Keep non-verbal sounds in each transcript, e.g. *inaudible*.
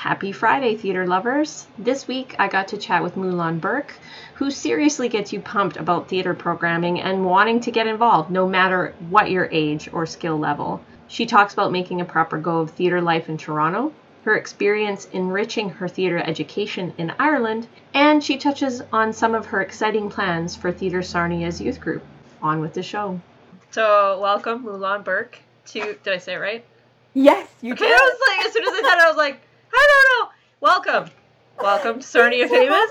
Happy Friday, theater lovers! This week I got to chat with Mulan Burke, who seriously gets you pumped about theater programming and wanting to get involved no matter what your age or skill level. She talks about making a proper go of theater life in Toronto, her experience enriching her theater education in Ireland, and she touches on some of her exciting plans for Theater Sarnia's youth group. On with the show. So, welcome, Mulan Burke, to. Did I say it right? Yes, you Okay, did. I was like, as soon as I said it, I was like, I don't know. Welcome. Welcome *laughs* to Sarnia Famous.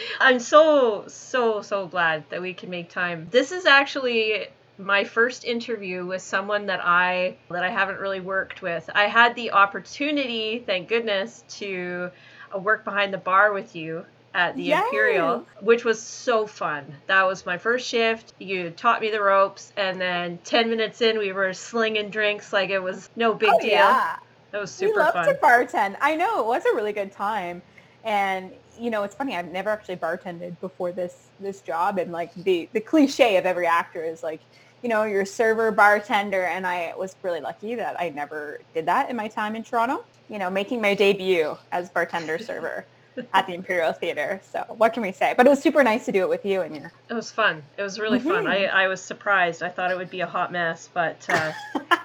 *laughs* I'm so, so, so glad that we can make time. This is actually my first interview with someone that I that I haven't really worked with. I had the opportunity, thank goodness, to uh, work behind the bar with you at the Yes. Imperial, which was so fun. That was my first shift. You taught me the ropes, and then 10 minutes in, we were slinging drinks like it was no big oh, deal. Yeah. That was we super love fun. to bartend. I know it was a really good time, and you know it's funny. I've never actually bartended before this this job, and like the the cliche of every actor is like, you know, you're a server, bartender, and I was really lucky that I never did that in my time in Toronto. You know, making my debut as bartender server *laughs* at the Imperial Theater. So what can we say? But it was super nice to do it with you and your. It was fun. It was really fun. Mhm. I, I was surprised. I thought it would be a hot mess, but uh, *laughs*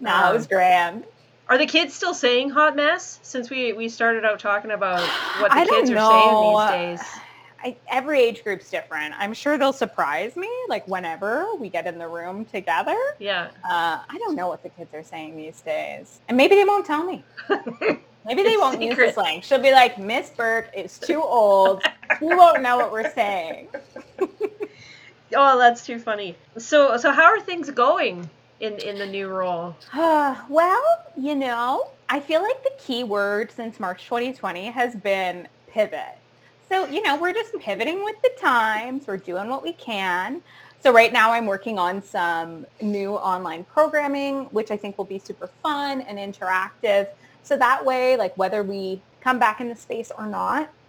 No, it was Um, grand. Are the kids still saying hot mess since we, we started out talking about what the kids are know. saying these days? I, every age group's different. I'm sure they'll surprise me, like whenever we get in the room together. Yeah. Uh, I don't know what the kids are saying these days, and maybe they won't tell me. *laughs* Maybe they won't use secret. the slang. She'll be like, "Miss Burke is too old. we won't know what we're saying." *laughs* Oh, that's too funny. So so how are things going in in the new role? Uh, well, you know, I feel like the key word since March 2020 has been pivot. So, you know, we're just pivoting with the times. We're doing what we can. So right now I'm working on some new online programming, which I think will be super fun and interactive. So that way, like whether we come back in the space or not, *clears throat*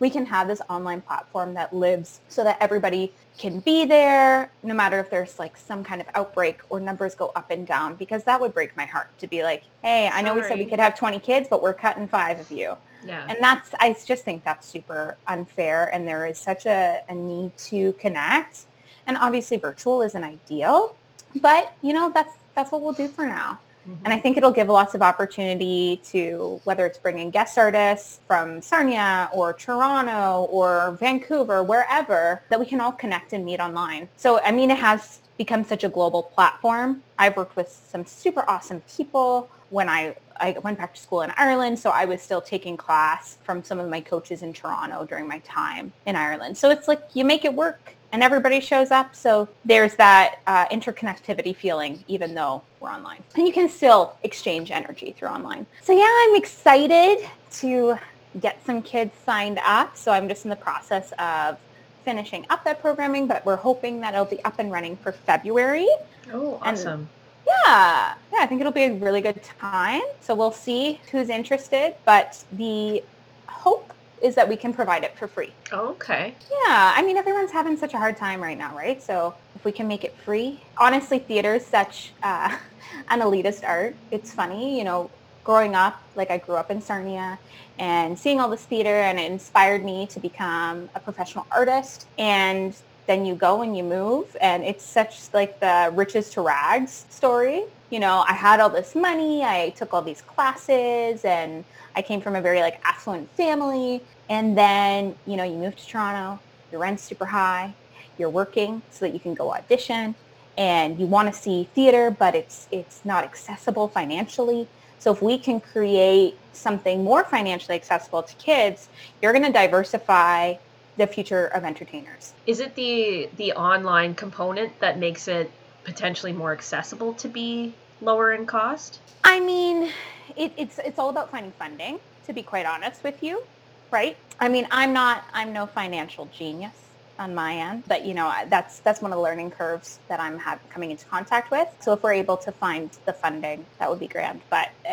we can have this online platform that lives so that everybody can be there no matter if there's like some kind of outbreak or numbers go up and down because that would break my heart to be like hey i know we said we could have 20 kids but we're cutting five of you. Yeah. and that's i just think that's super unfair and there is such a, a need to connect. And obviously virtual isn't ideal but you know that's that's what we'll do for now Mhm. and I think it'll give lots of opportunity to whether it's bringing guest artists from Sarnia or Toronto or Vancouver, wherever, that we can all connect and meet online. So, I mean, it has become such a global platform. I've worked with some super awesome people when I, I went back to school in Ireland. So I was still taking class from some of my coaches in Toronto during my time in Ireland. So it's like you make it work and everybody shows up. So there's that uh, interconnectivity feeling, even though we're online. And you can still exchange energy through online. So yeah, I'm excited to get some kids signed up. So I'm just in the process of finishing up that programming, but we're hoping that it'll be up and running for February. Oh, and- awesome. Yeah, yeah, I think it'll be a really good time. So we'll see who's interested, but the hope is that we can provide it for free. Okay. Yeah, I mean, everyone's having such a hard time right now, right? So if we can make it free, honestly, theater is such uh, *laughs* an elitist art. It's funny, you know, growing up, like I grew up in Sarnia and seeing all this theater and it inspired me to become a professional artist. And then you go and you move and it's such like the riches to rags story. You know, I had all this money, I took all these classes and I came from a very like affluent family. And then, you know, you move to Toronto, your rent's super high, you're working so that you can go audition and you want to see theater, but it's it's not accessible financially. So if we can create something more financially accessible to kids, you're going to diversify the future of entertainers. Is it the the online component that makes it potentially more accessible to be lower in cost? I mean, it, it's it's all about finding funding. To be quite honest with you, right? I mean, I'm not I'm no financial genius on my end, but you know that's that's one of the learning curves that I'm have, coming into contact with. So if we're able to find the funding, that would be grand. But uh,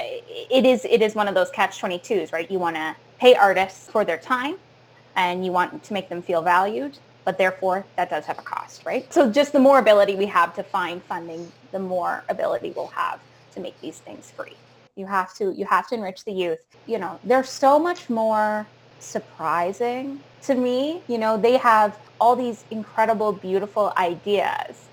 it is it is one of those catch 22s, right? You want to pay artists for their time, and you want to make them feel valued. But therefore, that does have a cost, right? So just the more ability we have to find funding, the more ability we'll have to make these things free. You have to you have to enrich the youth. You know, they're so much more surprising to me. You know, they have all these incredible, beautiful ideas.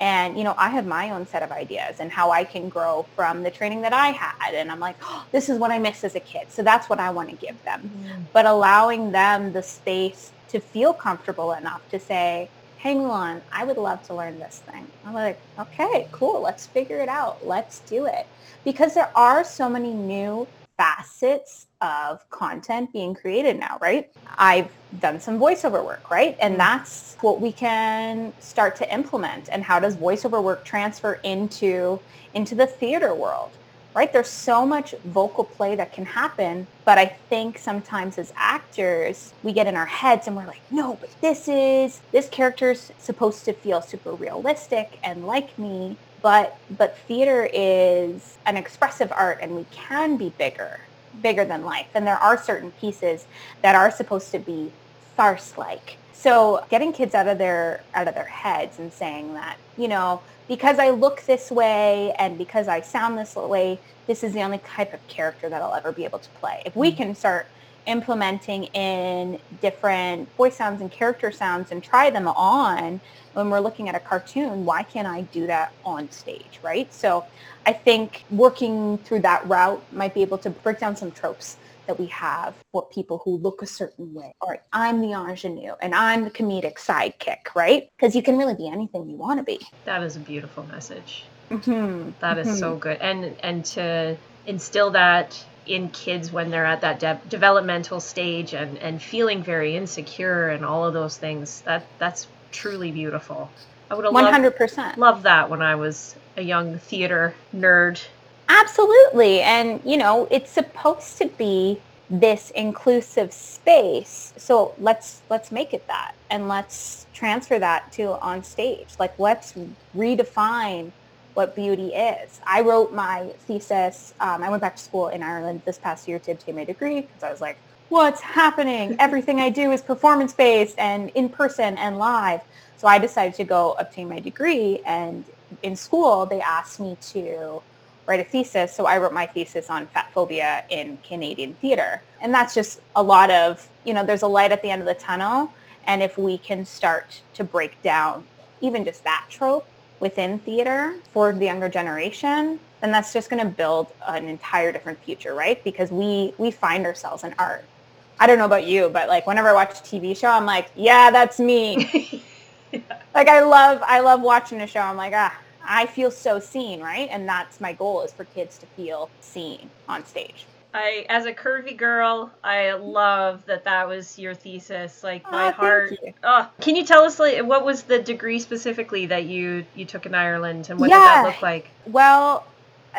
And, you know, I have my own set of ideas and how I can grow from the training that I had. And I'm like, oh, this is what I missed as a kid. So that's what I want to give them. Mm-hmm. But allowing them the space to feel comfortable enough to say, hey, Mulan, I would love to learn this thing. I'm like, okay, cool. Let's figure it out. Let's do it. Because there are so many new facets of content being created now, right? I've done some voiceover work, right? And mm-hmm. that's what we can start to implement. And how does voiceover work transfer into into the theater world? Right? There's so much vocal play that can happen, but I think sometimes as actors, we get in our heads and we're like, "No, but this is this character's supposed to feel super realistic and like me." But but theater is an expressive art and we can be bigger bigger than life. And there are certain pieces that are supposed to be farce-like. So getting kids out of their out of their heads and saying that, you know, because I look this way and because I sound this way, this is the only type of character that I'll ever be able to play. If we mm. can start implementing in different voice sounds and character sounds and try them on when we're looking at a cartoon, why can't I do that on stage, right? So I think working through that route might be able to break down some tropes that we have for people who look a certain way. All right, I'm the ingenue and I'm the comedic sidekick, right? Because you can really be anything you want to be. That is a beautiful message. Mm-hmm. That is mm-hmm. so good. And and to instill that in kids when they're at that de- developmental stage and, and feeling very insecure and all of those things, that that's truly beautiful. I would have 100%. Loved, loved that when I was a young theater nerd. Absolutely. And, you know, it's supposed to be this inclusive space. So let's let's make it that and let's transfer that to on stage. Like let's redefine what beauty is. I wrote my thesis. Um, I went back to school in Ireland this past year to obtain my degree because I was like, what's happening? *laughs* Everything I do is performance based and in person and live. So I decided to go obtain my degree and in school they asked me to write a thesis. So I wrote my thesis on fat phobia in Canadian theater. And that's just a lot of, you know, there's a light at the end of the tunnel. And if we can start to break down even just that trope within theater for the younger generation, then that's just going to build an entire different future, right? Because we, we find ourselves in art. I don't know about you, but like whenever I watch a TV show, I'm like, yeah, that's me. *laughs* Like I love I love watching a show. I'm like, ah, I feel so seen, right? And that's my goal is for kids to feel seen on stage. I, as a curvy girl, I love that that was your thesis. Like my oh, heart. Oh, can you tell us like what was the degree specifically that you you took in Ireland and what yeah. did that look like? Well,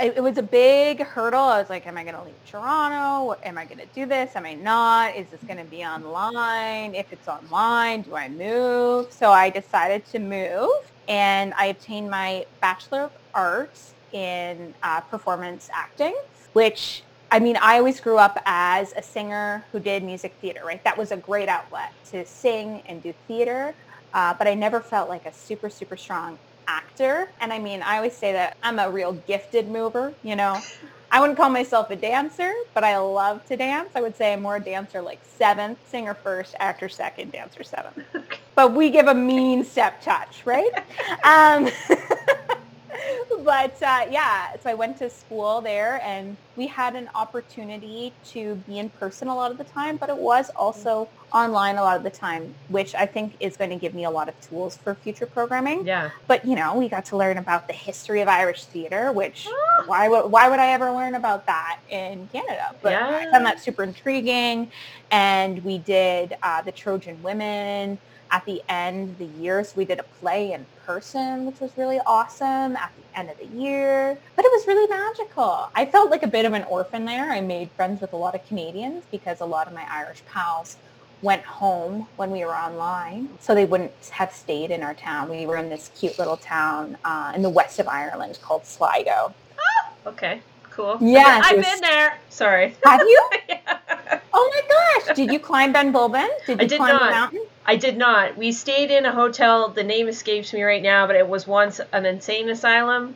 it was a big hurdle. I was like, am I going to leave Toronto? Am I going to do this? Am I not? Is this going to be online? If it's online, do I move? So I decided to move and I obtained my Bachelor of Arts in uh, performance acting, which I mean, I always grew up as a singer who did music theater, right? That was a great outlet to sing and do theater. Uh, but I never felt like a super, super strong actor. And I mean, I always say that I'm a real gifted mover, you know. I wouldn't call myself a dancer, but I love to dance. I would say I'm more a dancer like seventh, singer first, actor second, dancer seventh. *laughs* But we give a mean step touch, right? *laughs* um, *laughs* but uh, yeah, so I went to school there and we had an opportunity to be in person a lot of the time, but it was also online a lot of the time, which I think is going to give me a lot of tools for future programming. Yeah. But you know, we got to learn about the history of Irish theater, which ah. why would why would I ever learn about that in Canada? But yeah. I found that super intriguing, and we did uh, the Trojan Women at the end of the year. So we did a play in person, which was really awesome at the end of the year. But it was really magical. I felt like a bit of an orphan there. I made friends with a lot of Canadians because a lot of my Irish pals went home when we were online. So they wouldn't have stayed in our town. We were in this cute little town uh, in the west of Ireland called Sligo. Ah, okay. Cool. Yeah, I've been there. Sorry. *laughs* Have you? *laughs* yeah. Oh my gosh! Did you climb Ben Bulben? Did you I did climb not. the mountain? I did not. We stayed in a hotel. The name escapes me right now, but it was once an insane asylum.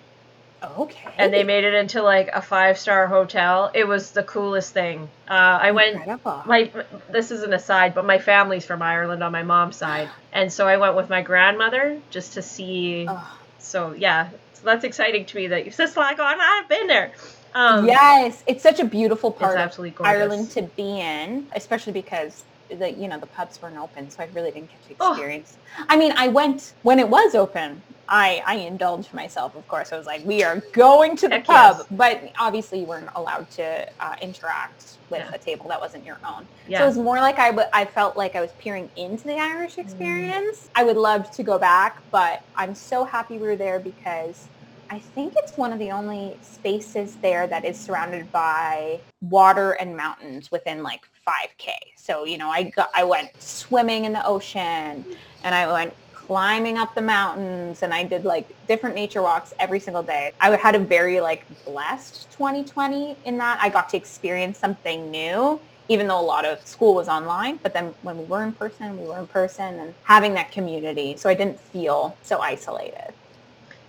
Okay. and they made it into like a five star hotel. It was the coolest thing. Uh, I went. My this is an aside, but my family's from Ireland on my mom's side, *gasps* and so I went with my grandmother just to see. Oh, So yeah, so that's exciting to me that you said like, oh, I've been there. Um, yes, it's such a beautiful part of. Ireland to be in, especially because the you know the pubs weren't open, so I really didn't get to Oh. experience. I mean, I went when it was open. I I indulged myself, of course. I was like, we are going to the Heck pub, yes. but obviously you weren't allowed to uh, interact with Yeah. a table that wasn't your own. Yeah. So it was more like I w- I felt like I was peering into the Mm. Irish experience. I would love to go back, but I'm so happy we were there because I think it's one of the only spaces there that is surrounded by water and mountains within like 5K. So, you know, I got, I went swimming in the ocean and I went climbing up the mountains and I did like different nature walks every single day. I had a very like blessed 2020 in that I got to experience something new even though a lot of school was online, but then when we were in person, we were in person and having that community. So I didn't feel so isolated.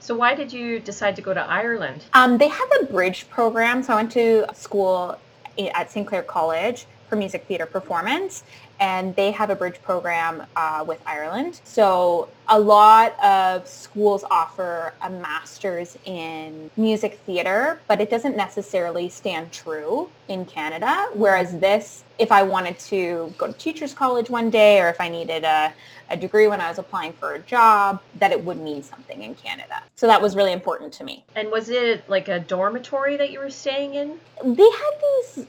So why did you decide to go to Ireland? Um, they have a bridge program. So I went to school at St. Clair College for music theater performance, and they have a bridge program uh, with Ireland. So a lot of schools offer a master's in music theater, but it doesn't necessarily stand true in Canada. Whereas this, if I wanted to go to teacher's college one day, or if I needed a a degree when I was applying for a job, that it would mean something in Canada. So that was really important to me. And was it like a dormitory that you were staying in? They had these,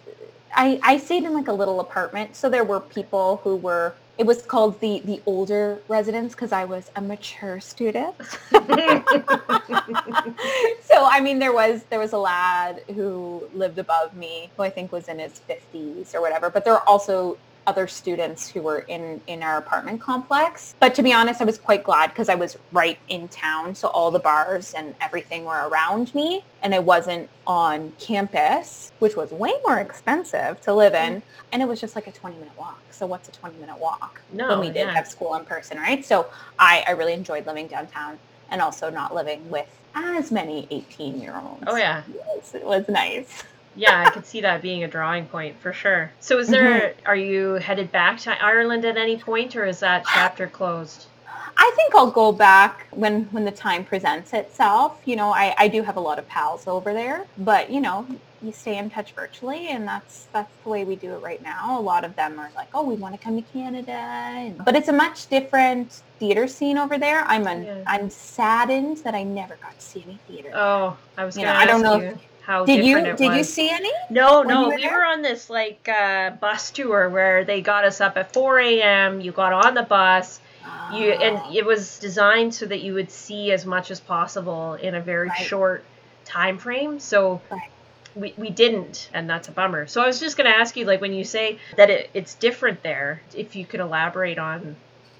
I, I stayed in like a little apartment. So there were people who were, it was called the, the older residents because I was a mature student. *laughs* so I mean, there was there was a lad who lived above me, who I think was in his fifties or whatever. But there were also other students who were in in our apartment complex. But to be honest, I was quite glad because I was right in town, so all the bars and everything were around me, and I wasn't on campus, which was way more expensive to live in, mm. and it was just like a 20 minute walk. So what's a 20 minute walk? No, when we did yeah. have school in person, right? So I, I really enjoyed living downtown and also not living with as many 18 year olds. Oh yeah. Yes, it was nice. *laughs* Yeah, I could see that being a drawing point for sure. So is there mm-hmm. are you headed back to Ireland at any point or is that chapter closed? I think I'll go back when, when the time presents itself. You know, I, I do have a lot of pals over there, but you know, you stay in touch virtually and that's that's the way we do it right now. A lot of them are like, oh, we want to come to Canada. But it's a much different theater scene over there. I'm an, Yeah. I'm saddened that I never got to see any theater. Oh, I was You know, I don't know you how did you did you see any? No, no, were we there? were on this like uh, bus tour where they got us up at 4 a.m. You got on the bus, you Oh. and it was designed so that you would see as much as possible in a very Right. short time frame. So Right. we, we didn't, and that's a bummer. So I was just gonna ask you, like when you say that it, it's different there, if you could elaborate on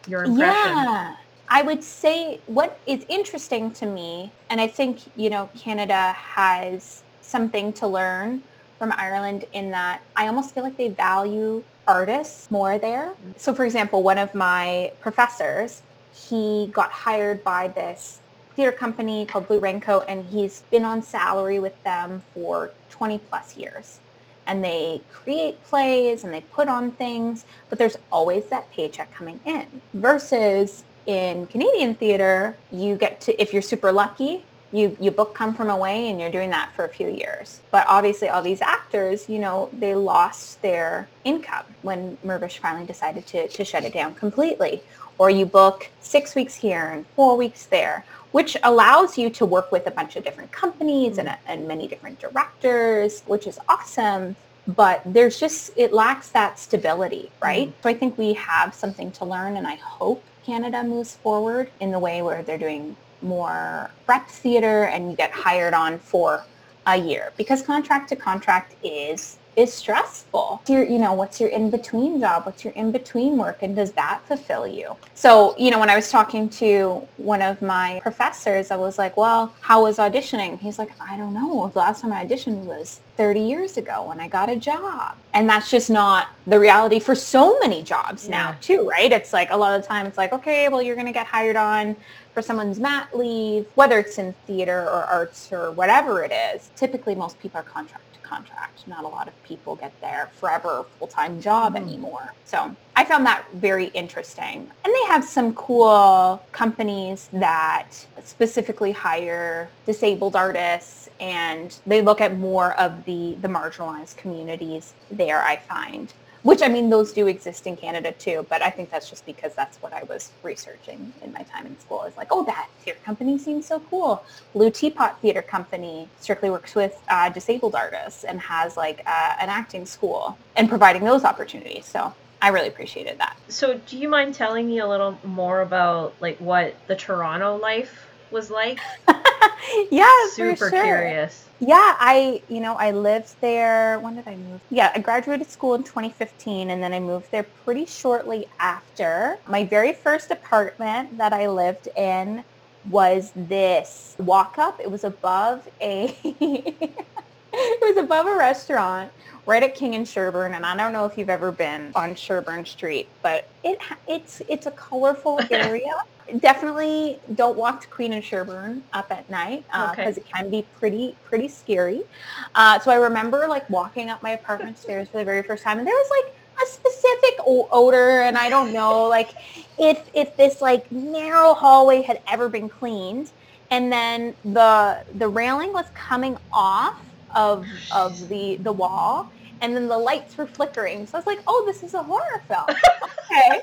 your impression. Yeah. I would say what is interesting to me, and I think, you know, Canada has something to learn from Ireland in that I almost feel like they value artists more there. So for example, one of my professors, he got hired by this theater company called Blue Raincoat and he's been on salary with them for 20 plus years. And they create plays and they put on things, but there's always that paycheck coming in. Versus in Canadian theater, you get to, if you're super lucky, you, you book come from away and you're doing that for a few years. But obviously all these actors, you know, they lost their income when Mirvish finally decided to, to shut it down completely. Or you book six weeks here and four weeks there, which allows you to work with a bunch of different companies and, mm-hmm. and many different directors, which is awesome. But there's just, it lacks that stability, right? Mm-hmm. So I think we have something to learn and I hope Canada moves forward in the way where they're doing more rep theater and you get hired on for a year. Because contract to contract is is stressful. Your, you know, what's your in-between job? What's your in-between work? And does that fulfill you? So, you know, when I was talking to one of my professors, I was like, well, how was auditioning? He's like, I don't know. The last time I auditioned was 30 years ago when I got a job. And that's just not the reality for so many jobs now Yeah. too, right? It's like a lot of the time it's like, okay, well, you're going to get hired on for someone's mat leave, whether it's in theater or arts or whatever it is, typically most people are contract to contract. Not a lot of people get their forever full-time job mm-hmm. anymore. So I found that very interesting. And they have some cool companies that specifically hire disabled artists and they look at more of the, the marginalized communities there, I find which I mean, those do exist in Canada too, but I think that's just because that's what I was researching in my time in school. Is like, oh, that theater company seems so cool. Blue Teapot Theater Company strictly works with uh, disabled artists and has like uh, an acting school and providing those opportunities. So I really appreciated that. So, do you mind telling me a little more about like what the Toronto life was like? *laughs* *laughs* yeah, super sure. curious. Yeah, I, you know, I lived there. When did I move? Yeah, I graduated school in 2015 and then I moved there pretty shortly after. My very first apartment that I lived in was this walk up. It was above a *laughs* *laughs* it was above a restaurant right at King and Sherbourne, and I don't know if you've ever been on Sherbourne Street, but it it's it's a colorful *laughs* area definitely don't walk to Queen and Sherbourne up at night because uh, okay. it can be pretty pretty scary. Uh, so I remember like walking up my apartment *laughs* stairs for the very first time, and there was like a specific odor, and I don't know like if if this like narrow hallway had ever been cleaned, and then the the railing was coming off of of the the wall. And then the lights were flickering. So I was like, oh, this is a horror film. *laughs* Okay.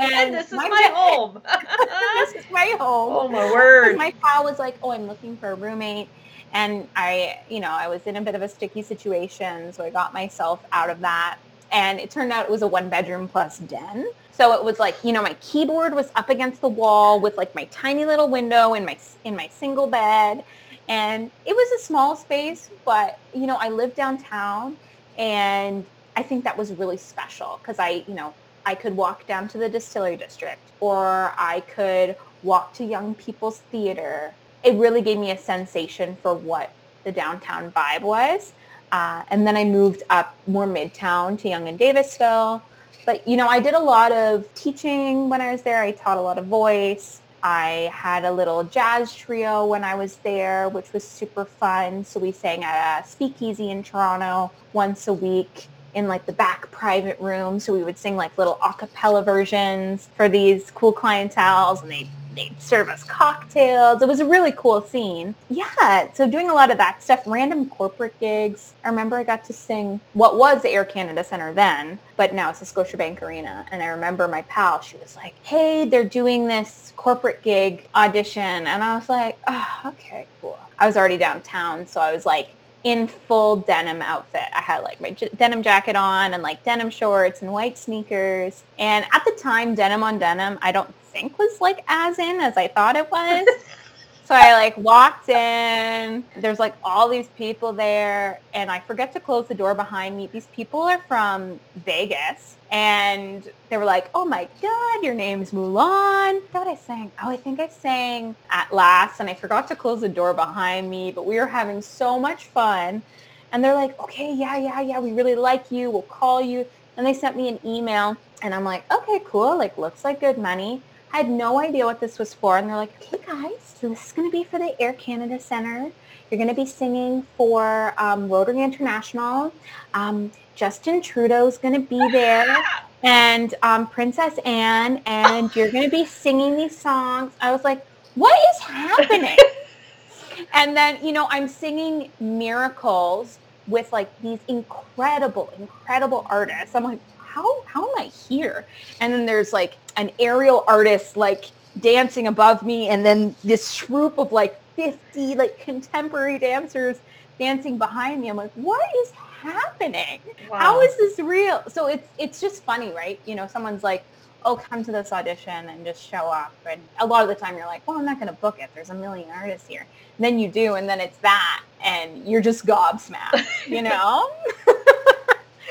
And this is my, my home. *laughs* this is my home. Oh my word. My pal was like, oh, I'm looking for a roommate. And I, you know, I was in a bit of a sticky situation, so I got myself out of that. And it turned out it was a one bedroom plus den. So it was like, you know, my keyboard was up against the wall with like my tiny little window in my in my single bed. And it was a small space, but you know, I lived downtown and I think that was really special because I, you know, I could walk down to the distillery district or I could walk to young people's theater. It really gave me a sensation for what the downtown vibe was. Uh, and then I moved up more midtown to Yonge and Davisville. But, you know, I did a lot of teaching when I was there. I taught a lot of voice. I had a little jazz trio when I was there, which was super fun. So we sang at a speakeasy in Toronto once a week in like the back private room. So we would sing like little a cappella versions for these cool clientels and they they'd serve us cocktails. It was a really cool scene. Yeah, so doing a lot of that stuff, random corporate gigs. I remember I got to sing what was the Air Canada Centre then, but now it's the Scotiabank Arena. And I remember my pal, she was like, hey, they're doing this corporate gig audition. And I was like, oh, okay, cool. I was already downtown, so I was like, in full denim outfit. I had like my j- denim jacket on and like denim shorts and white sneakers. And at the time, denim on denim, I don't think was like as in as I thought it was. *laughs* so I like walked in. There's like all these people there, and I forget to close the door behind me. These people are from Vegas, and they were like, "Oh my God, your name's Mulan." What I sang? Oh, I think I sang "At Last," and I forgot to close the door behind me. But we were having so much fun, and they're like, "Okay, yeah, yeah, yeah, we really like you. We'll call you." And they sent me an email, and I'm like, "Okay, cool. Like, looks like good money." I had no idea what this was for, and they're like, "Okay, guys, so this is going to be for the Air Canada Centre. You're going to be singing for um, Rotary International. Um, Justin Trudeau's going to be there *laughs* and um, Princess Anne, and you're going to be singing these songs. I was like, what is happening? *laughs* and then, you know, I'm singing Miracles with like these incredible, incredible artists. I'm like, how, how am I here? And then there's like an aerial artist like dancing above me and then this troop of like 50 like contemporary dancers dancing behind me. I'm like, what is happening? Wow. How is this real? So it's it's just funny, right? You know, someone's like, oh, come to this audition and just show up. And a lot of the time you're like, well, I'm not going to book it. There's a million artists here. And then you do, and then it's that, and you're just gobsmacked, you *laughs* know? *laughs*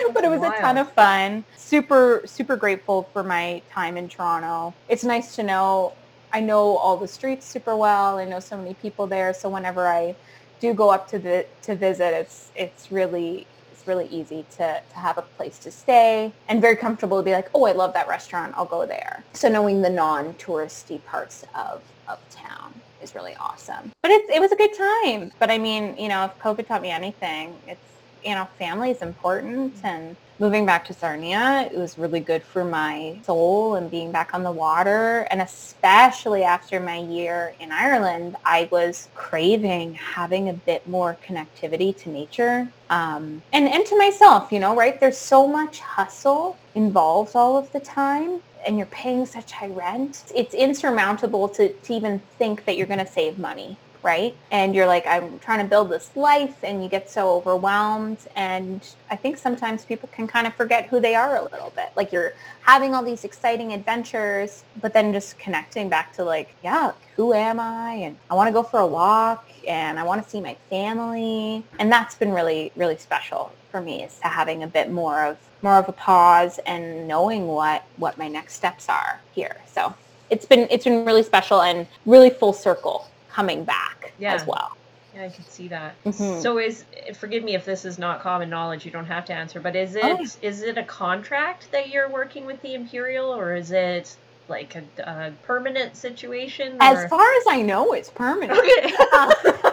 *laughs* but it was Wild. a ton of fun. Super, super grateful for my time in Toronto. It's nice to know I know all the streets super well. I know so many people there. So whenever I do go up to the to visit, it's it's really it's really easy to, to have a place to stay and very comfortable to be like, oh, I love that restaurant. I'll go there. So knowing the non-touristy parts of, of town is really awesome. But it's, it was a good time. But I mean, you know, if COVID taught me anything, it's, you know, family is important and moving back to Sarnia, it was really good for my soul and being back on the water. And especially after my year in Ireland, I was craving having a bit more connectivity to nature um, and, and to myself, you know, right? There's so much hustle involved all of the time and you're paying such high rent. It's insurmountable to, to even think that you're going to save money right? And you're like, I'm trying to build this life and you get so overwhelmed. And I think sometimes people can kind of forget who they are a little bit. Like you're having all these exciting adventures, but then just connecting back to like, yeah, who am I? And I want to go for a walk and I want to see my family. And that's been really, really special for me is to having a bit more of more of a pause and knowing what what my next steps are here. So it's been it's been really special and really full circle coming back yeah. as well. Yeah, I can see that. Mm-hmm. So is forgive me if this is not common knowledge, you don't have to answer, but is it oh. is it a contract that you're working with the Imperial or is it like a, a permanent situation? Or? As far as I know, it's permanent. Okay. *laughs*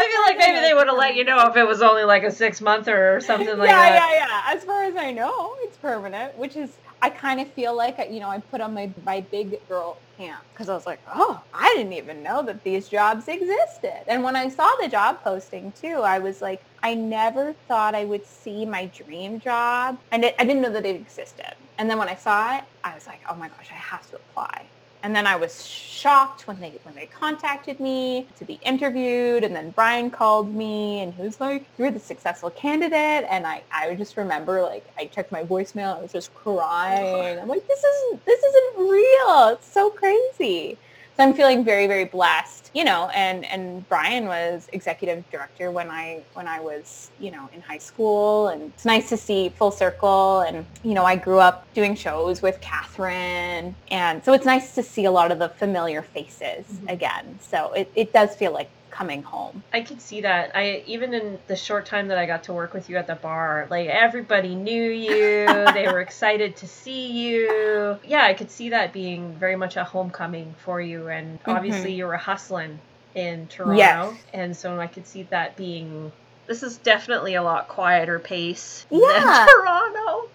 I feel like maybe they would have let you know if it was only like a six month or something like yeah, that. Yeah, yeah, yeah. As far as I know, it's permanent, which is I kind of feel like uh, you know I put on my my big girl camp because I was like, oh, I didn't even know that these jobs existed. And when I saw the job posting too, I was like, I never thought I would see my dream job, and I didn't know that it existed. And then when I saw it, I was like, oh my gosh, I have to apply. And then I was shocked when they when they contacted me to be interviewed and then Brian called me and he was like, You're the successful candidate and I, I just remember like I checked my voicemail, I was just crying. I'm like, This isn't this isn't real. It's so crazy. So I'm feeling very, very blessed, you know, and, and Brian was executive director when I when I was, you know, in high school and it's nice to see full circle and, you know, I grew up doing shows with Catherine and so it's nice to see a lot of the familiar faces mm-hmm. again. So it, it does feel like coming home. I could see that. I even in the short time that I got to work with you at the bar, like everybody knew you. *laughs* they were excited to see you. Yeah, I could see that being very much a homecoming for you and obviously mm-hmm. you were hustling in Toronto. Yes. And so I could see that being this is definitely a lot quieter pace yeah. than *laughs* Toronto.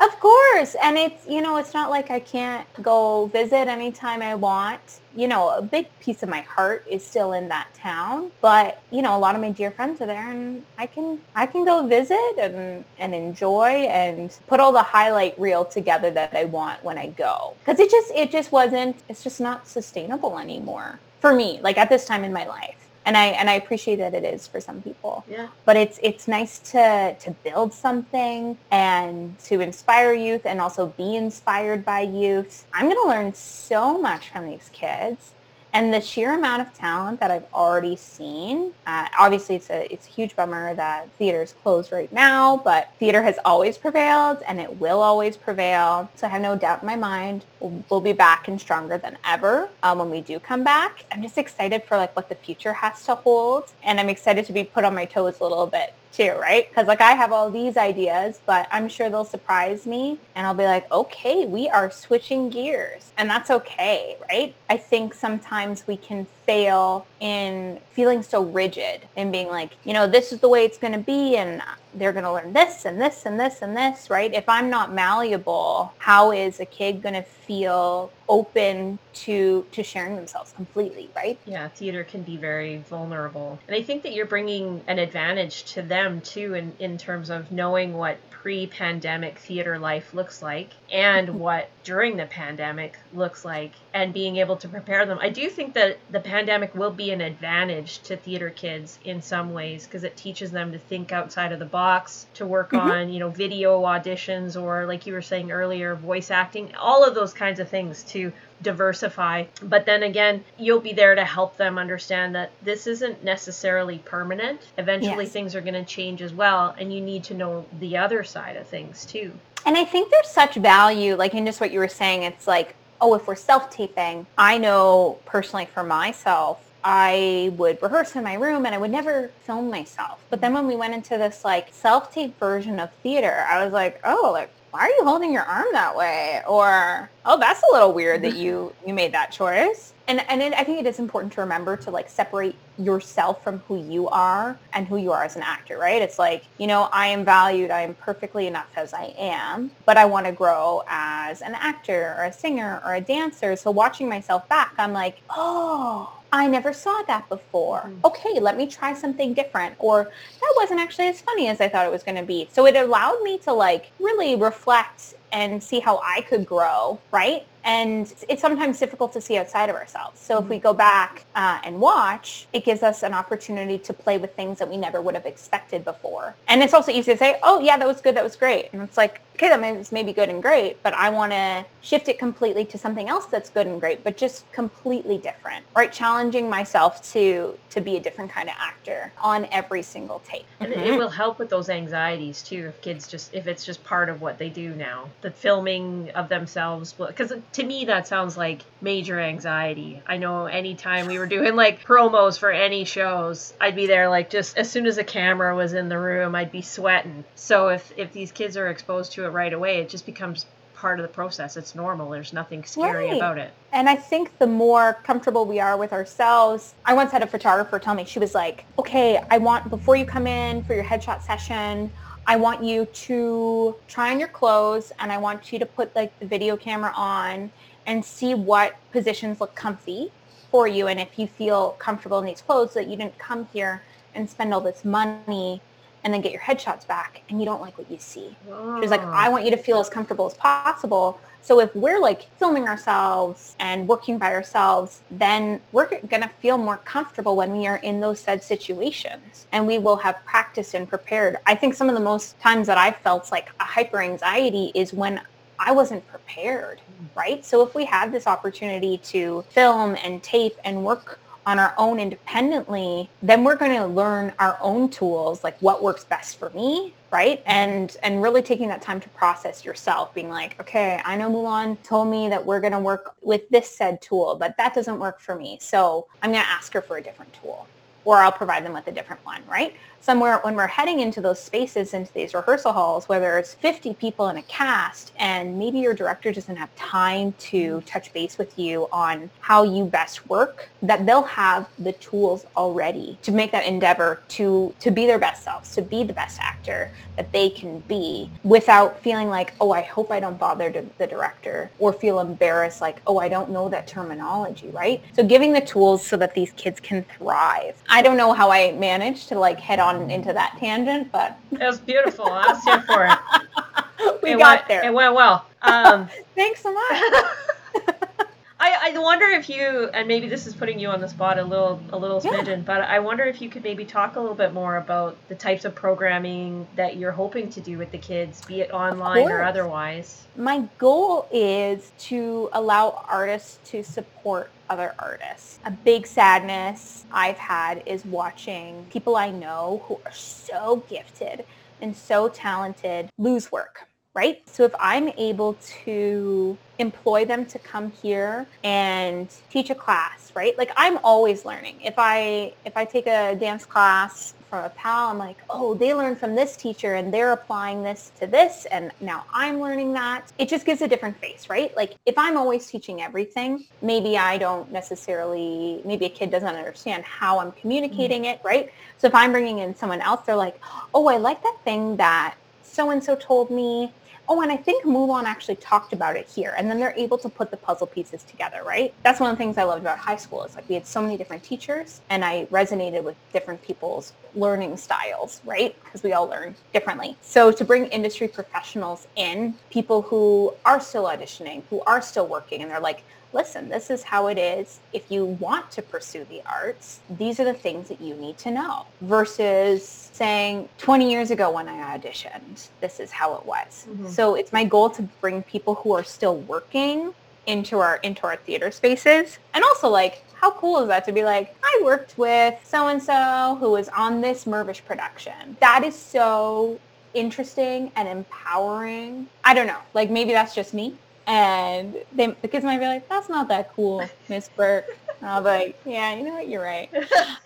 Of course. And it's, you know, it's not like I can't go visit anytime I want. You know, a big piece of my heart is still in that town, but you know, a lot of my dear friends are there and I can I can go visit and and enjoy and put all the highlight reel together that I want when I go. Cuz it just it just wasn't it's just not sustainable anymore for me like at this time in my life and I and I appreciate that it is for some people. Yeah. But it's it's nice to to build something and to inspire youth and also be inspired by youth. I'm going to learn so much from these kids and the sheer amount of talent that I've already seen, uh, obviously it's a it's a huge bummer that theater is closed right now, but theater has always prevailed and it will always prevail. So I have no doubt in my mind we'll, we'll be back and stronger than ever um, when we do come back. I'm just excited for like what the future has to hold, and I'm excited to be put on my toes a little bit too, right? Because like I have all these ideas, but I'm sure they'll surprise me and I'll be like, okay, we are switching gears and that's okay, right? I think sometimes we can fail in feeling so rigid and being like, you know, this is the way it's going to be and they're going to learn this and this and this and this, right? If I'm not malleable, how is a kid going to feel open to to sharing themselves completely, right? Yeah, theater can be very vulnerable. And I think that you're bringing an advantage to them too in in terms of knowing what pre-pandemic theater life looks like and *laughs* what during the pandemic looks like and being able to prepare them. I do think that the pandemic will be an advantage to theater kids in some ways because it teaches them to think outside of the box, to work mm-hmm. on, you know, video auditions or like you were saying earlier, voice acting, all of those kinds of things to diversify. But then again, you'll be there to help them understand that this isn't necessarily permanent. Eventually, yes. things are going to change as well, and you need to know the other side of things too. And I think there's such value, like in just what you were saying, it's like, oh, if we're self-taping, I know personally for myself, I would rehearse in my room and I would never film myself. But then when we went into this like self-tape version of theater, I was like, oh, like why are you holding your arm that way? Or, oh, that's a little weird that you, you made that choice. And, and it, I think it is important to remember to like separate yourself from who you are and who you are as an actor, right? It's like, you know, I am valued. I am perfectly enough as I am, but I want to grow as an actor or a singer or a dancer. So watching myself back, I'm like, oh, I never saw that before. Mm. Okay, let me try something different. Or that wasn't actually as funny as I thought it was going to be. So it allowed me to like really reflect and see how I could grow, right? And it's sometimes difficult to see outside of ourselves. So mm-hmm. if we go back uh, and watch, it gives us an opportunity to play with things that we never would have expected before. And it's also easy to say, oh, yeah, that was good. That was great. And it's like, okay, that that is maybe good and great, but I want to shift it completely to something else that's good and great, but just completely different, right? Challenging myself to to be a different kind of actor on every single take. And mm-hmm. it will help with those anxieties too if kids just if it's just part of what they do now. The filming of themselves because to me that sounds like major anxiety. I know anytime we were doing like promos for any shows, I'd be there like just as soon as a camera was in the room, I'd be sweating. So if if these kids are exposed to it right away, it just becomes part of the process. It's normal. There's nothing scary right. about it. And I think the more comfortable we are with ourselves, I once had a photographer tell me, she was like, okay, I want, before you come in for your headshot session, I want you to try on your clothes and I want you to put like the video camera on and see what positions look comfy for you. And if you feel comfortable in these clothes so that you didn't come here and spend all this money and then get your headshots back and you don't like what you see. Oh. She was like, ah. I want you to feel as comfortable as possible. So if we're like filming ourselves and working by ourselves, then we're going to feel more comfortable when we are in those said situations and we will have practiced and prepared. I think some of the most times that I felt like a hyper anxiety is when I wasn't prepared, hmm. right? So if we had this opportunity to film and tape and work on our own independently, then we're going to learn our own tools, like what works best for me, right? Mm-hmm. And and really taking that time to process yourself, being like, okay, I know Mulan told me that we're going to work with this said tool, but that doesn't work for me. So I'm going to ask her for a different tool or I'll provide them with a different one, right? Somewhere when we're heading into those spaces, into these rehearsal halls, whether it's 50 people in a cast and maybe your director doesn't have time to touch base with you on how you best work, that they'll have the tools already to make that endeavor to, to be their best selves, to be the best actor that they can be without feeling like, oh, I hope I don't bother the director or feel embarrassed like, oh, I don't know that terminology, right? So giving the tools so that these kids can thrive. Don't know how I managed to like head on into that tangent, but it was beautiful. I was here for it. *laughs* we it got went, there. It went well. Um, *laughs* Thanks so much. *laughs* I, I wonder if you and maybe this is putting you on the spot a little a little smidgen, yeah. but I wonder if you could maybe talk a little bit more about the types of programming that you're hoping to do with the kids, be it online or otherwise. My goal is to allow artists to support other artists. A big sadness I've had is watching people I know who are so gifted and so talented lose work right? So if I'm able to employ them to come here and teach a class, right? Like I'm always learning. If I if I take a dance class from a pal, I'm like, oh, they learned from this teacher and they're applying this to this and now I'm learning that. It just gives a different face, right? Like if I'm always teaching everything, maybe I don't necessarily, maybe a kid doesn't understand how I'm communicating mm-hmm. it, right? So if I'm bringing in someone else, they're like, oh, I like that thing that so-and-so told me oh, and I think Mulan actually talked about it here. And then they're able to put the puzzle pieces together, right? That's one of the things I loved about high school is like we had so many different teachers and I resonated with different people's learning styles, right? Because we all learn differently. So to bring industry professionals in, people who are still auditioning, who are still working, and they're like, listen, this is how it is. If you want to pursue the arts, these are the things that you need to know versus saying 20 years ago when I auditioned, this is how it was. Mm-hmm. So it's my goal to bring people who are still working into our into our theater spaces and also like how cool is that to be like i worked with so and so who was on this Mirvish production that is so interesting and empowering i don't know like maybe that's just me and they, the kids might be like, that's not that cool, Miss Burke. And I'll be like, yeah, you know what, you're right.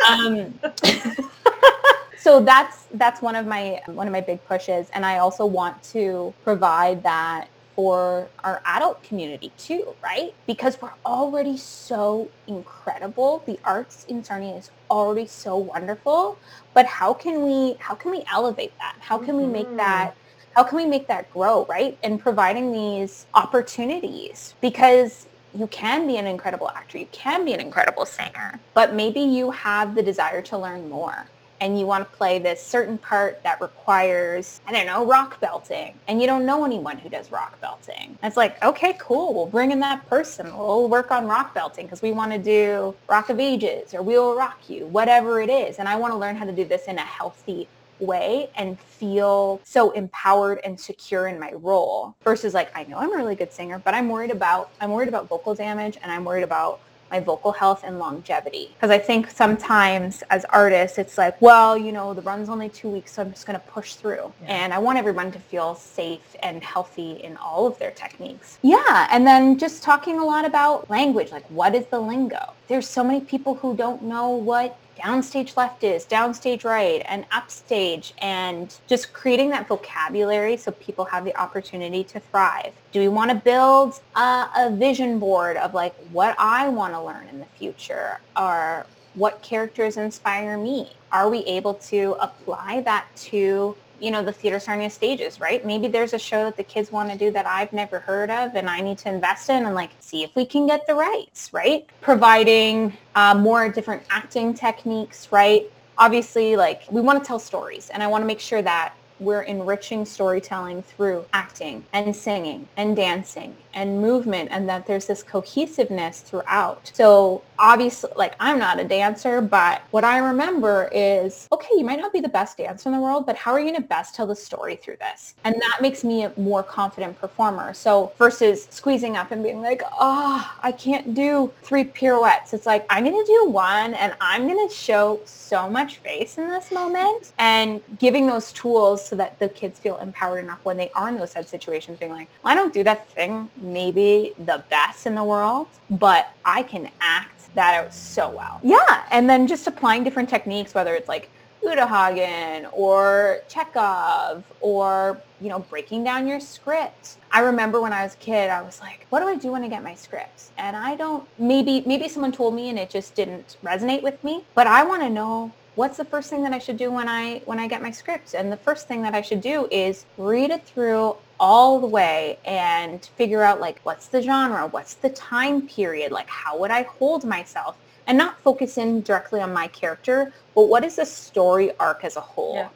Um, *laughs* so that's that's one of my one of my big pushes and I also want to provide that for our adult community too, right? Because we're already so incredible. The arts in Sarnia is already so wonderful, but how can we how can we elevate that? How can we make mm-hmm. that how can we make that grow, right? And providing these opportunities because you can be an incredible actor, you can be an incredible singer, but maybe you have the desire to learn more and you want to play this certain part that requires, I don't know, rock belting, and you don't know anyone who does rock belting. And it's like, okay, cool, we'll bring in that person. We'll work on rock belting because we want to do Rock of Ages or We Will Rock You, whatever it is. And I want to learn how to do this in a healthy way and feel so empowered and secure in my role versus like I know I'm a really good singer, but I'm worried about I'm worried about vocal damage and I'm worried about my vocal health and longevity. Because I think sometimes as artists, it's like, well, you know, the run's only two weeks, so I'm just going to push through. Yeah. And I want everyone to feel safe and healthy in all of their techniques. Yeah. And then just talking a lot about language, like what is the lingo? There's so many people who don't know what downstage left is, downstage right, and upstage, and just creating that vocabulary so people have the opportunity to thrive. Do we want to build a, a vision board of like what I want to learn in the future or what characters inspire me? Are we able to apply that to you know, the Theater Sarnia stages, right? Maybe there's a show that the kids want to do that I've never heard of and I need to invest in and like see if we can get the rights, right? Providing uh, more different acting techniques, right? Obviously, like we want to tell stories and I want to make sure that we're enriching storytelling through acting and singing and dancing and movement and that there's this cohesiveness throughout. So obviously, like I'm not a dancer, but what I remember is, okay, you might not be the best dancer in the world, but how are you going to best tell the story through this? And that makes me a more confident performer. So versus squeezing up and being like, oh, I can't do three pirouettes. It's like, I'm going to do one and I'm going to show so much face in this moment and giving those tools so that the kids feel empowered enough when they are in those sad situations being like, I don't do that thing maybe the best in the world, but I can act that out so well. Yeah, and then just applying different techniques, whether it's like Uta Hagen or Chekhov or, you know, breaking down your script. I remember when I was a kid, I was like, what do I do when I get my scripts? And I don't, maybe, maybe someone told me and it just didn't resonate with me, but I want to know what's the first thing that I should do when I when I get my scripts? And the first thing that I should do is read it through all the way and figure out like what's the genre, what's the time period, like how would I hold myself? And not focus in directly on my character, but what is the story arc as a whole? Yeah.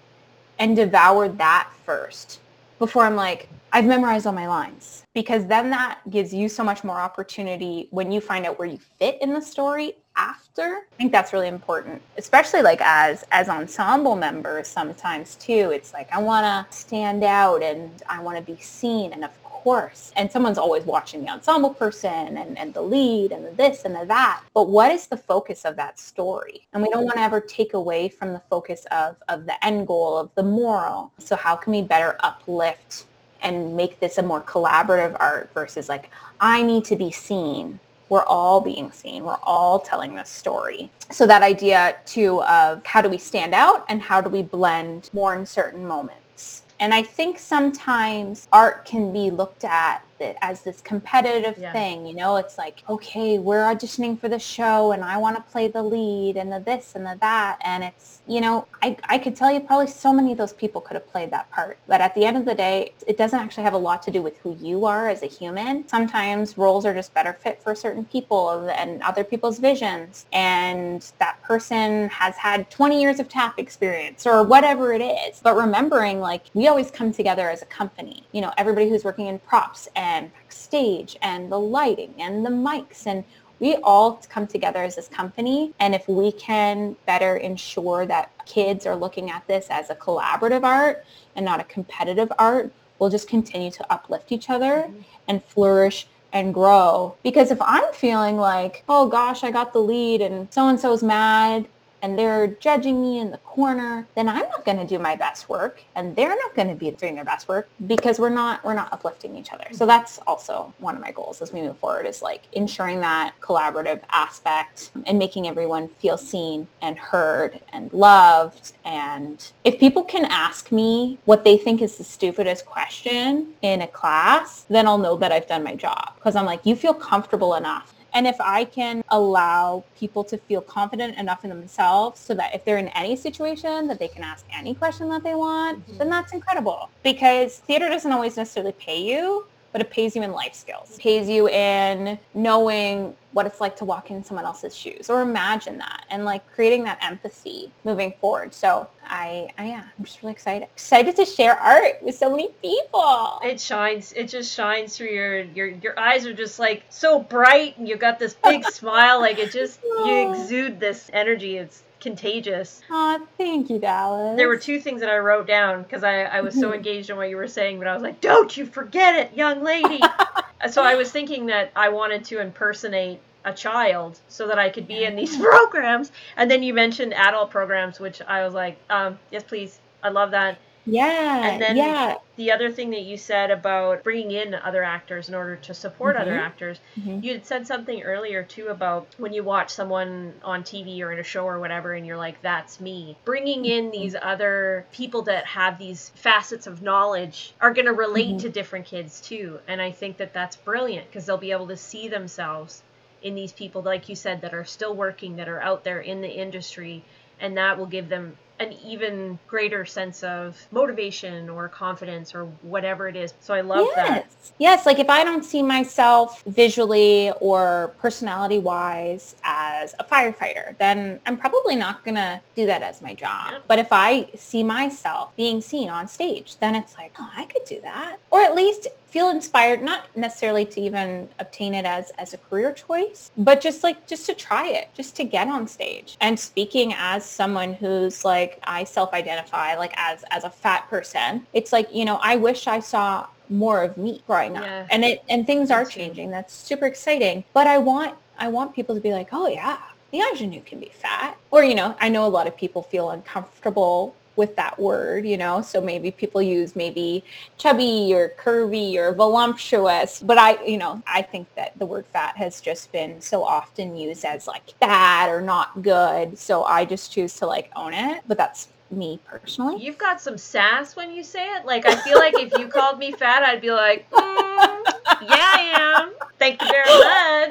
And devour that first before I'm like, I've memorized all my lines. Because then that gives you so much more opportunity when you find out where you fit in the story after. I think that's really important, especially like as as ensemble members sometimes too. It's like I want to stand out and I want to be seen and of course, and someone's always watching the ensemble person and, and the lead and the this and the that. But what is the focus of that story? And we don't want to ever take away from the focus of, of the end goal, of the moral. So how can we better uplift and make this a more collaborative art versus like, I need to be seen we're all being seen. We're all telling this story. So that idea too of how do we stand out and how do we blend more in certain moments. And I think sometimes art can be looked at it as this competitive yeah. thing. You know, it's like, okay, we're auditioning for the show and I want to play the lead and the this and the that. And it's, you know, I, I could tell you probably so many of those people could have played that part. But at the end of the day, it doesn't actually have a lot to do with who you are as a human. Sometimes roles are just better fit for certain people and other people's visions. And that person has had 20 years of tap experience or whatever it is. But remembering like we always come together as a company, you know, everybody who's working in props and and backstage and the lighting and the mics and we all come together as this company and if we can better ensure that kids are looking at this as a collaborative art and not a competitive art we'll just continue to uplift each other mm-hmm. and flourish and grow because if i'm feeling like oh gosh i got the lead and so and so's mad and they're judging me in the corner, then I'm not going to do my best work and they're not going to be doing their best work because we're not we're not uplifting each other. So that's also one of my goals as we move forward is like ensuring that collaborative aspect and making everyone feel seen and heard and loved and if people can ask me what they think is the stupidest question in a class, then I'll know that I've done my job because I'm like you feel comfortable enough and if I can allow people to feel confident enough in themselves so that if they're in any situation that they can ask any question that they want, mm-hmm. then that's incredible. Because theater doesn't always necessarily pay you, but it pays you in life skills. It pays you in knowing what it's like to walk in someone else's shoes or imagine that and like creating that empathy moving forward. So I, I yeah, I'm just really excited. Excited to share art with so many people. It shines. It just shines through your your your eyes are just like so bright and you got this big *laughs* smile. Like it just you exude this energy. It's contagious. Oh, thank you, Dallas. There were two things that I wrote down because I, I was so *laughs* engaged in what you were saying, but I was like, don't you forget it, young lady. *laughs* so I was thinking that I wanted to impersonate a child so that I could be in these *laughs* programs. And then you mentioned adult programs, which I was like, um, yes, please. I love that. Yeah. And then yeah. the other thing that you said about bringing in other actors in order to support mm-hmm. other actors, mm-hmm. you had said something earlier too about when you watch someone on TV or in a show or whatever and you're like, that's me. Bringing in mm-hmm. these other people that have these facets of knowledge are going to relate mm-hmm. to different kids too. And I think that that's brilliant because they'll be able to see themselves in these people, like you said, that are still working, that are out there in the industry. And that will give them an even greater sense of motivation or confidence or whatever it is. So I love yes. that. Yes, like if I don't see myself visually or personality wise as a firefighter, then I'm probably not going to do that as my job. Yeah. But if I see myself being seen on stage, then it's like, oh, I could do that. Or at least feel inspired, not necessarily to even obtain it as, as a career choice, but just like, just to try it, just to get on stage. And speaking as someone who's like, I self-identify like as, as a fat person, it's like, you know, I wish I saw more of me growing up yeah. and it, and things are changing. That's super exciting. But I want, I want people to be like, oh yeah, the ingenue can be fat. Or, you know, I know a lot of people feel uncomfortable with that word, you know, so maybe people use maybe chubby or curvy or voluptuous, but I, you know, I think that the word fat has just been so often used as like bad or not good. So I just choose to like own it, but that's me personally. You've got some sass when you say it. Like I feel like if you called me fat, I'd be like, mm, I am. Thank you very much.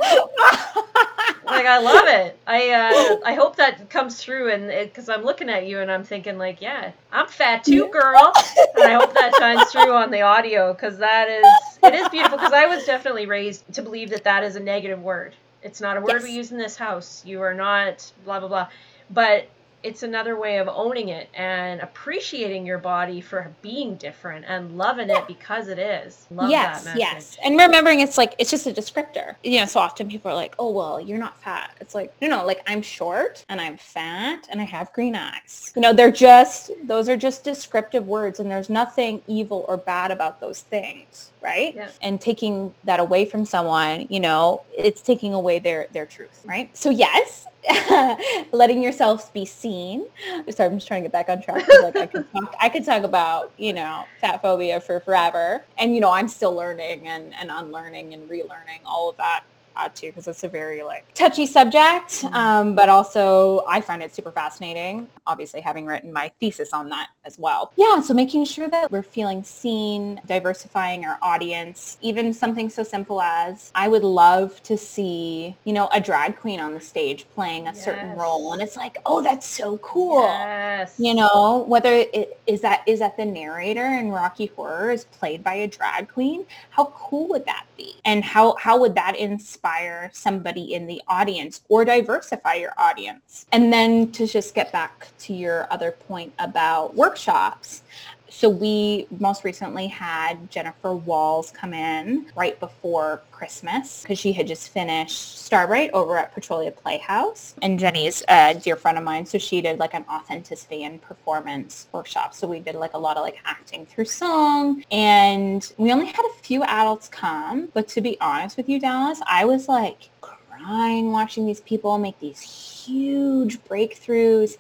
like I love it. I uh, I hope that comes through, and because I'm looking at you and I'm thinking like, yeah, I'm fat too, girl. and I hope that shines through on the audio because that is it is beautiful. Because I was definitely raised to believe that that is a negative word. It's not a word yes. we use in this house. You are not blah blah blah. But it's another way of owning it and appreciating your body for being different and loving it because it is. Love yes, yes. And remembering it's like it's just a descriptor. You know, so often people are like, "Oh, well, you're not fat." It's like, no, no, like I'm short and I'm fat and I have green eyes. You know, they're just those are just descriptive words and there's nothing evil or bad about those things right? Yeah. And taking that away from someone, you know, it's taking away their their truth, right? So yes, *laughs* letting yourself be seen. Sorry, I'm just trying to get back on track. Like I could talk, I could talk about you know fat phobia for forever, and you know I'm still learning and and unlearning and relearning all of that to because it's a very like touchy subject, mm-hmm. um, but also I find it super fascinating. Obviously, having written my thesis on that as well. Yeah, so making sure that we're feeling seen, diversifying our audience, even something so simple as I would love to see you know a drag queen on the stage playing a yes. certain role, and it's like, oh, that's so cool. Yes. You know, whether it is that is that the narrator in Rocky Horror is played by a drag queen. How cool would that be? And how how would that inspire inspire somebody in the audience or diversify your audience. And then to just get back to your other point about workshops, so we most recently had Jennifer Walls come in right before Christmas because she had just finished Starbright over at Petrolia Playhouse. And Jenny's a dear friend of mine, so she did like an authenticity and performance workshop. So we did like a lot of like acting through song. And we only had a few adults come, but to be honest with you, Dallas, I was like crying watching these people make these huge breakthroughs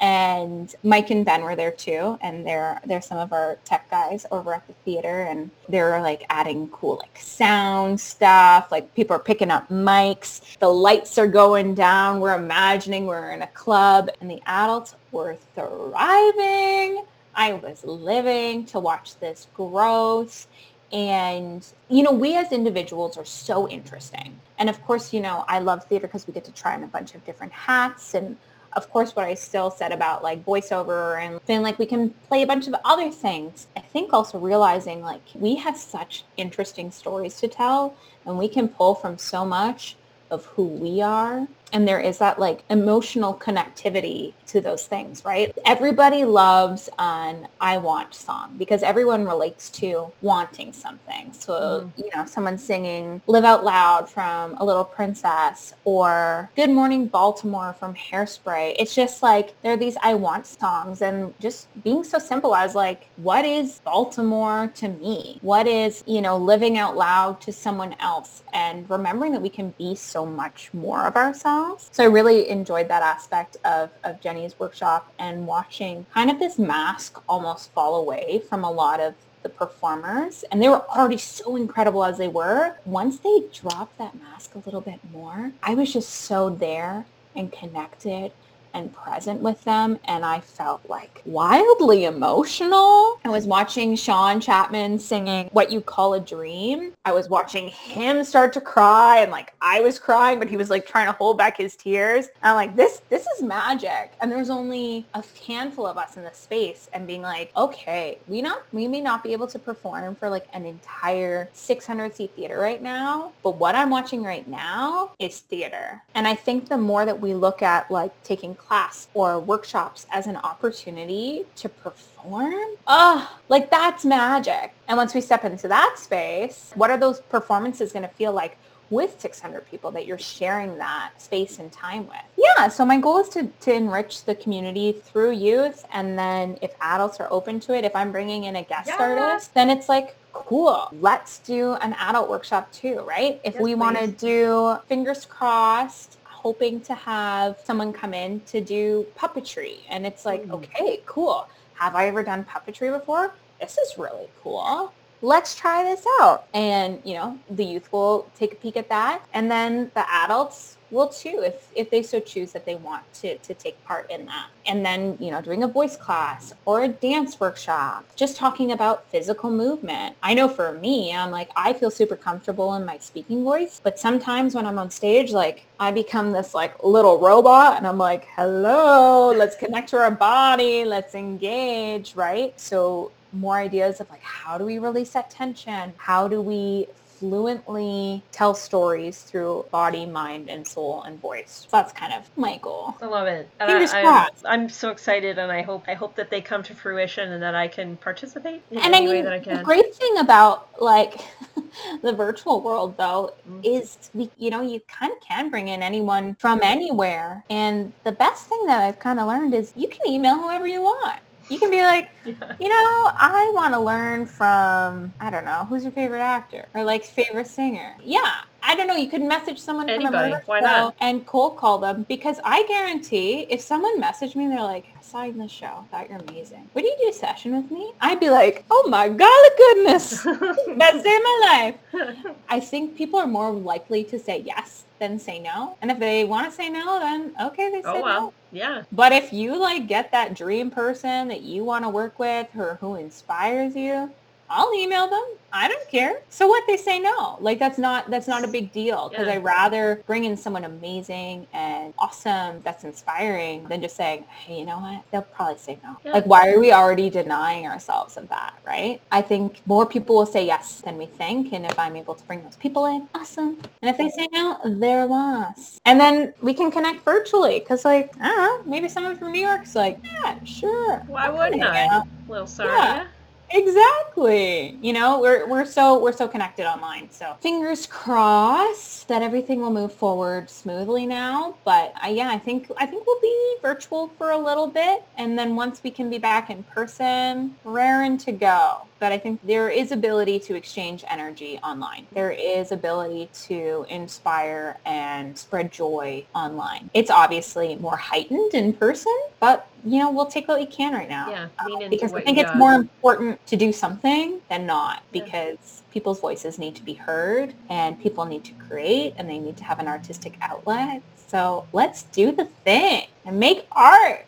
and Mike and Ben were there too, and they're they're some of our tech guys over at the theater, and they're like adding cool like sound stuff. Like people are picking up mics, the lights are going down. We're imagining we're in a club, and the adults were thriving. I was living to watch this growth. And, you know, we as individuals are so interesting. And of course, you know, I love theater because we get to try on a bunch of different hats and of course, what I still said about like voiceover and then like we can play a bunch of other things. I think also realizing like we have such interesting stories to tell and we can pull from so much of who we are and there is that like emotional connectivity to those things right? Everybody loves an i want song because everyone relates to wanting something. So mm. you know someone singing live out loud from a little princess or good morning baltimore from hairspray it's just like there are these i want songs and just being so simple as like what is baltimore to me? What is you know living out loud to someone else? And remembering that we can be so much more of ourselves so I really enjoyed that aspect of, of Jenny's workshop and watching kind of this mask almost fall away from a lot of the performers and they were already so incredible as they were. Once they dropped that mask a little bit more, I was just so there and connected and present with them and I felt like wildly emotional. I was watching Sean Chapman singing What You Call a Dream. I was watching him start to cry and like I was crying but he was like trying to hold back his tears. And I'm like this this is magic. And there's only a handful of us in the space and being like, okay, we not we may not be able to perform for like an entire 600 seat theater right now, but what I'm watching right now is theater. And I think the more that we look at like taking class or workshops as an opportunity to perform, oh, like that's magic. And once we step into that space, what are those performances going to feel like? with 600 people that you're sharing that space and time with. Yeah, so my goal is to, to enrich the community through youth. And then if adults are open to it, if I'm bringing in a guest yeah. artist, then it's like, cool, let's do an adult workshop too, right? If yes, we want to do fingers crossed, hoping to have someone come in to do puppetry. And it's like, mm. okay, cool. Have I ever done puppetry before? This is really cool. Let's try this out. And, you know, the youth will take a peek at that. And then the adults will too if, if they so choose that they want to, to take part in that. And then, you know, doing a voice class or a dance workshop, just talking about physical movement. I know for me, I'm like, I feel super comfortable in my speaking voice, but sometimes when I'm on stage, like I become this like little robot and I'm like, hello, let's connect to our body, let's engage, right? So more ideas of like, how do we release that tension? How do we fluently tell stories through body, mind, and soul and voice. So that's kind of my goal. I love it. Fingers I, crossed. I'm, I'm, so excited, and I hope I hope that they come to fruition and that I can participate in and any I mean, way that I can. The great thing about like *laughs* the virtual world, though, mm-hmm. is we, you know, you kind of can bring in anyone from anywhere. And the best thing that I've kind of learned is you can email whoever you want you can be like, *laughs* yeah. you know, I want to learn from, I don't know, who's your favorite actor or like favorite singer? Yeah. I don't know. You could message someone Anybody. from a Why not? and cold call them because I guarantee if someone messaged me, and they're like, I saw you in the show. I thought you're amazing. Would you do a session with me? I'd be like, oh my golly goodness. *laughs* Best day of my life. I think people are more likely to say yes than say no. And if they want to say no, then okay, they say oh, well. no. Yeah. But if you like get that dream person that you want to work with or who inspires you, I'll email them. I don't care. So what they say no. Like that's not that's not a big deal because yeah. I rather bring in someone amazing and awesome that's inspiring than just saying, hey, you know what? They'll probably say no. Yeah. Like why are we already denying ourselves of that, right? I think more people will say yes than we think, and if I'm able to bring those people in, awesome. And if they say no, they're lost. And then we can connect virtually because, like, I don't know, maybe someone from New York's like, yeah, sure. Why wouldn't I? Little sorry. Yeah Exactly. You know, we're we're so we're so connected online. So fingers crossed that everything will move forward smoothly now. But uh, yeah, I think I think we'll be virtual for a little bit, and then once we can be back in person, raring to go. But I think there is ability to exchange energy online. There is ability to inspire and spread joy online. It's obviously more heightened in person, but you know, we'll take what we can right now. Yeah, Uh, because I think it's more important to do something than not Yeah. because people's voices need to be heard and people need to create and they need to have an artistic outlet. So let's do the thing and make art.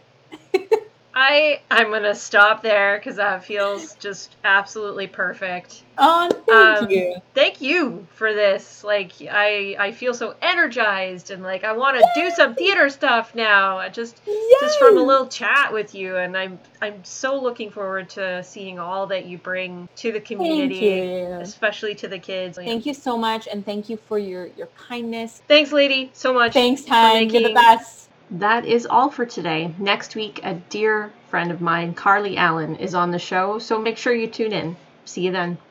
*laughs* I I'm gonna stop there because that feels just absolutely perfect. Oh, thank Um, you. Thank you for this. Like I I feel so energized and like I want to do some theater stuff now. I Just just from a little chat with you, and I'm I'm so looking forward to seeing all that you bring to the community, especially to the kids. Thank you so much and thank you for your, your kindness. Thanks, lady, so much. Thanks, Time. You're the best. That is all for today. Next week, a dear friend of mine, Carly Allen, is on the show, so make sure you tune in. See you then.